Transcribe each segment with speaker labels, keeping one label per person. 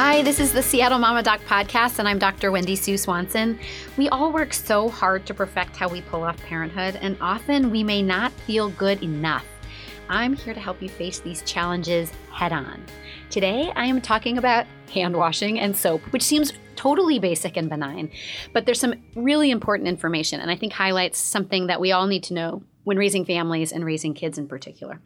Speaker 1: Hi, this is the Seattle Mama Doc podcast, and I'm Dr. Wendy Sue Swanson. We all work so hard to perfect how we pull off parenthood, and often we may not feel good enough. I'm here to help you face these challenges head on. Today, I am talking about hand washing and soap, which seems totally basic and benign, but there's some really important information, and I think highlights something that we all need to know when raising families and raising kids in particular.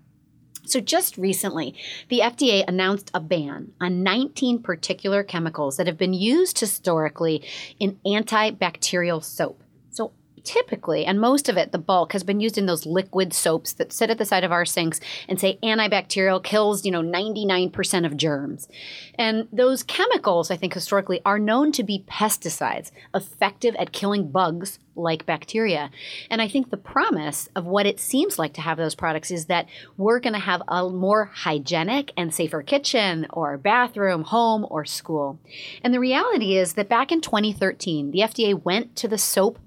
Speaker 1: So, just recently, the FDA announced a ban on 19 particular chemicals that have been used historically in antibacterial soap. Typically, and most of it, the bulk, has been used in those liquid soaps that sit at the side of our sinks and say antibacterial kills, you know, 99% of germs. And those chemicals, I think historically, are known to be pesticides, effective at killing bugs like bacteria. And I think the promise of what it seems like to have those products is that we're going to have a more hygienic and safer kitchen or bathroom, home, or school. And the reality is that back in 2013, the FDA went to the soap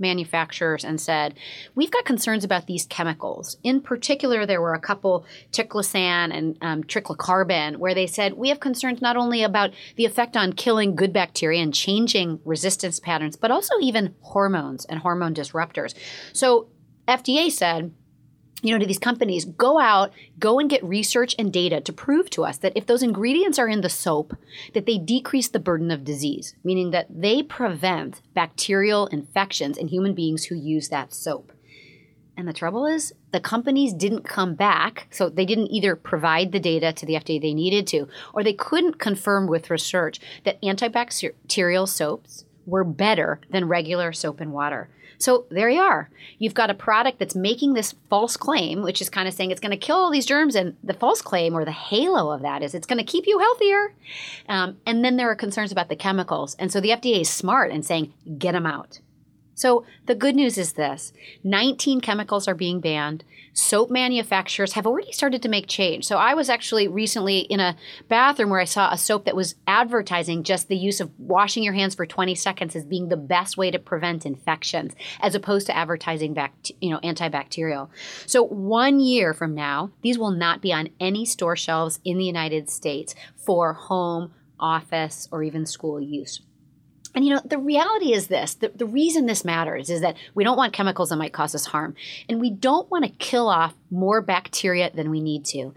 Speaker 1: and said, We've got concerns about these chemicals. In particular, there were a couple, triclosan and um, triclocarban, where they said, We have concerns not only about the effect on killing good bacteria and changing resistance patterns, but also even hormones and hormone disruptors. So FDA said, you know, to these companies, go out, go and get research and data to prove to us that if those ingredients are in the soap, that they decrease the burden of disease, meaning that they prevent bacterial infections in human beings who use that soap. And the trouble is, the companies didn't come back. So they didn't either provide the data to the FDA they needed to, or they couldn't confirm with research that antibacterial soaps were better than regular soap and water. So there you are. You've got a product that's making this false claim, which is kind of saying it's going to kill all these germs. And the false claim or the halo of that is it's going to keep you healthier. Um, and then there are concerns about the chemicals. And so the FDA is smart and saying, get them out. So the good news is this 19 chemicals are being banned. Soap manufacturers have already started to make change. So I was actually recently in a bathroom where I saw a soap that was advertising just the use of washing your hands for 20 seconds as being the best way to prevent infections, as opposed to advertising back, you know, antibacterial. So one year from now, these will not be on any store shelves in the United States for home, office, or even school use. And you know, the reality is this the, the reason this matters is that we don't want chemicals that might cause us harm. And we don't want to kill off more bacteria than we need to.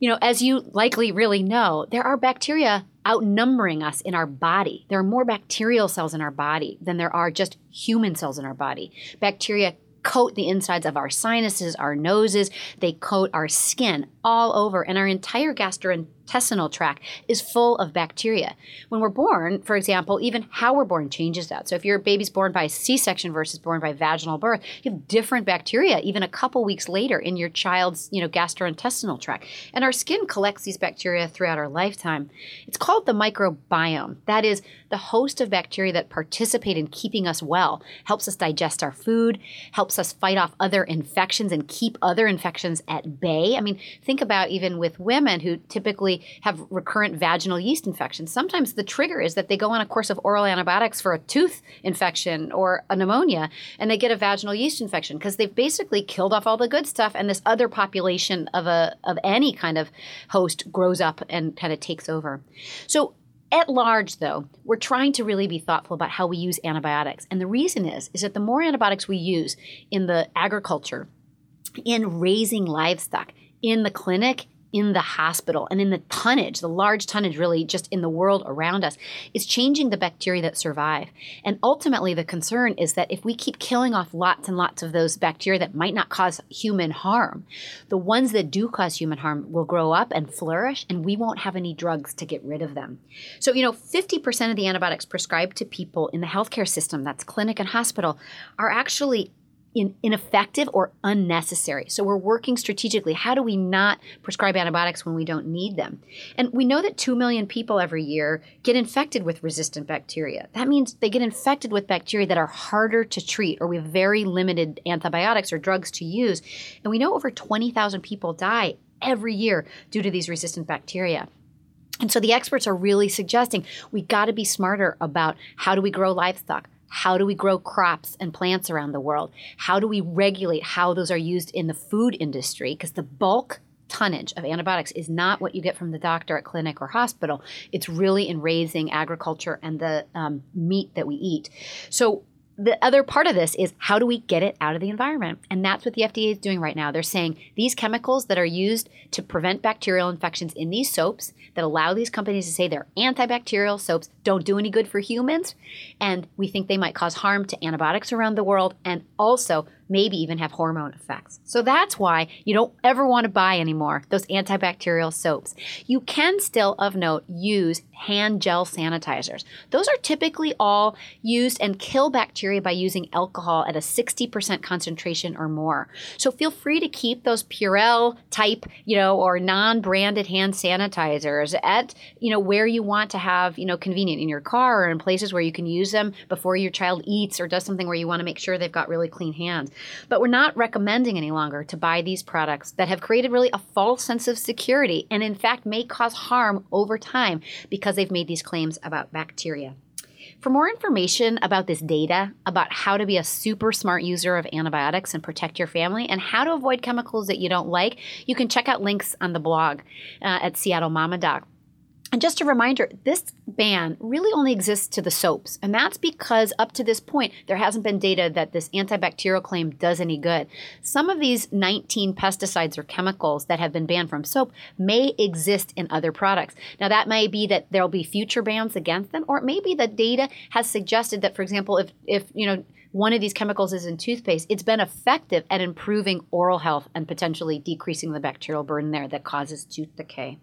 Speaker 1: You know, as you likely really know, there are bacteria outnumbering us in our body. There are more bacterial cells in our body than there are just human cells in our body. Bacteria coat the insides of our sinuses, our noses, they coat our skin all over, and our entire gastrointestinal intestinal tract is full of bacteria. When we're born, for example, even how we're born changes that. So if your baby's born by C-section versus born by vaginal birth, you have different bacteria even a couple weeks later in your child's, you know, gastrointestinal tract. And our skin collects these bacteria throughout our lifetime. It's called the microbiome. That is the host of bacteria that participate in keeping us well, helps us digest our food, helps us fight off other infections and keep other infections at bay. I mean, think about even with women who typically have recurrent vaginal yeast infections. Sometimes the trigger is that they go on a course of oral antibiotics for a tooth infection or a pneumonia and they get a vaginal yeast infection because they've basically killed off all the good stuff and this other population of a of any kind of host grows up and kind of takes over. So at large though we're trying to really be thoughtful about how we use antibiotics and the reason is is that the more antibiotics we use in the agriculture in raising livestock in the clinic in the hospital and in the tonnage, the large tonnage really just in the world around us, is changing the bacteria that survive. And ultimately, the concern is that if we keep killing off lots and lots of those bacteria that might not cause human harm, the ones that do cause human harm will grow up and flourish, and we won't have any drugs to get rid of them. So, you know, 50% of the antibiotics prescribed to people in the healthcare system, that's clinic and hospital, are actually in, ineffective or unnecessary. So we're working strategically. How do we not prescribe antibiotics when we don't need them? And we know that 2 million people every year get infected with resistant bacteria. That means they get infected with bacteria that are harder to treat or we have very limited antibiotics or drugs to use. And we know over 20,000 people die every year due to these resistant bacteria. And so the experts are really suggesting we got to be smarter about how do we grow livestock? How do we grow crops and plants around the world? How do we regulate how those are used in the food industry? Because the bulk tonnage of antibiotics is not what you get from the doctor at clinic or hospital. It's really in raising agriculture and the um, meat that we eat. So the other part of this is how do we get it out of the environment? And that's what the FDA is doing right now. They're saying these chemicals that are used to prevent bacterial infections in these soaps that allow these companies to say they're antibacterial soaps don't do any good for humans. And we think they might cause harm to antibiotics around the world and also maybe even have hormone effects. So that's why you don't ever want to buy anymore those antibacterial soaps. You can still, of note, use hand gel sanitizers. Those are typically all used and kill bacteria by using alcohol at a 60% concentration or more. So feel free to keep those Purell type, you know, or non-branded hand sanitizers at, you know, where you want to have, you know, convenient in your car or in places where you can use them before your child eats or does something where you want to make sure they've got really clean hands. But we're not recommending any longer to buy these products that have created really a false sense of security and, in fact, may cause harm over time because they've made these claims about bacteria. For more information about this data, about how to be a super smart user of antibiotics and protect your family, and how to avoid chemicals that you don't like, you can check out links on the blog uh, at Seattle Mama Doc. And just a reminder, this ban really only exists to the soaps. And that's because up to this point, there hasn't been data that this antibacterial claim does any good. Some of these 19 pesticides or chemicals that have been banned from soap may exist in other products. Now, that may be that there'll be future bans against them, or it may be that data has suggested that, for example, if, if you know, one of these chemicals is in toothpaste, it's been effective at improving oral health and potentially decreasing the bacterial burden there that causes tooth decay.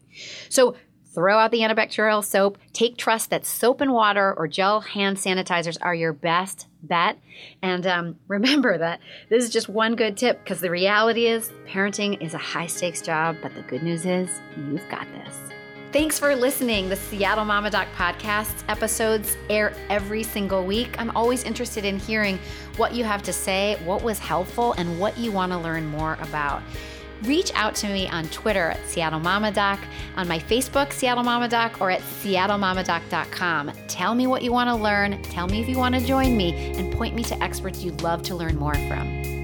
Speaker 1: So throw out the antibacterial soap. Take trust that soap and water or gel hand sanitizers are your best bet. And um, remember that this is just one good tip because the reality is parenting is a high stakes job, but the good news is you've got this. Thanks for listening. The Seattle Mama Doc podcast episodes air every single week. I'm always interested in hearing what you have to say, what was helpful, and what you want to learn more about reach out to me on Twitter at Seattle Mama Doc, on my Facebook, Seattle Mama Doc, or at seattlemamadoc.com. Tell me what you want to learn, tell me if you want to join me, and point me to experts you'd love to learn more from.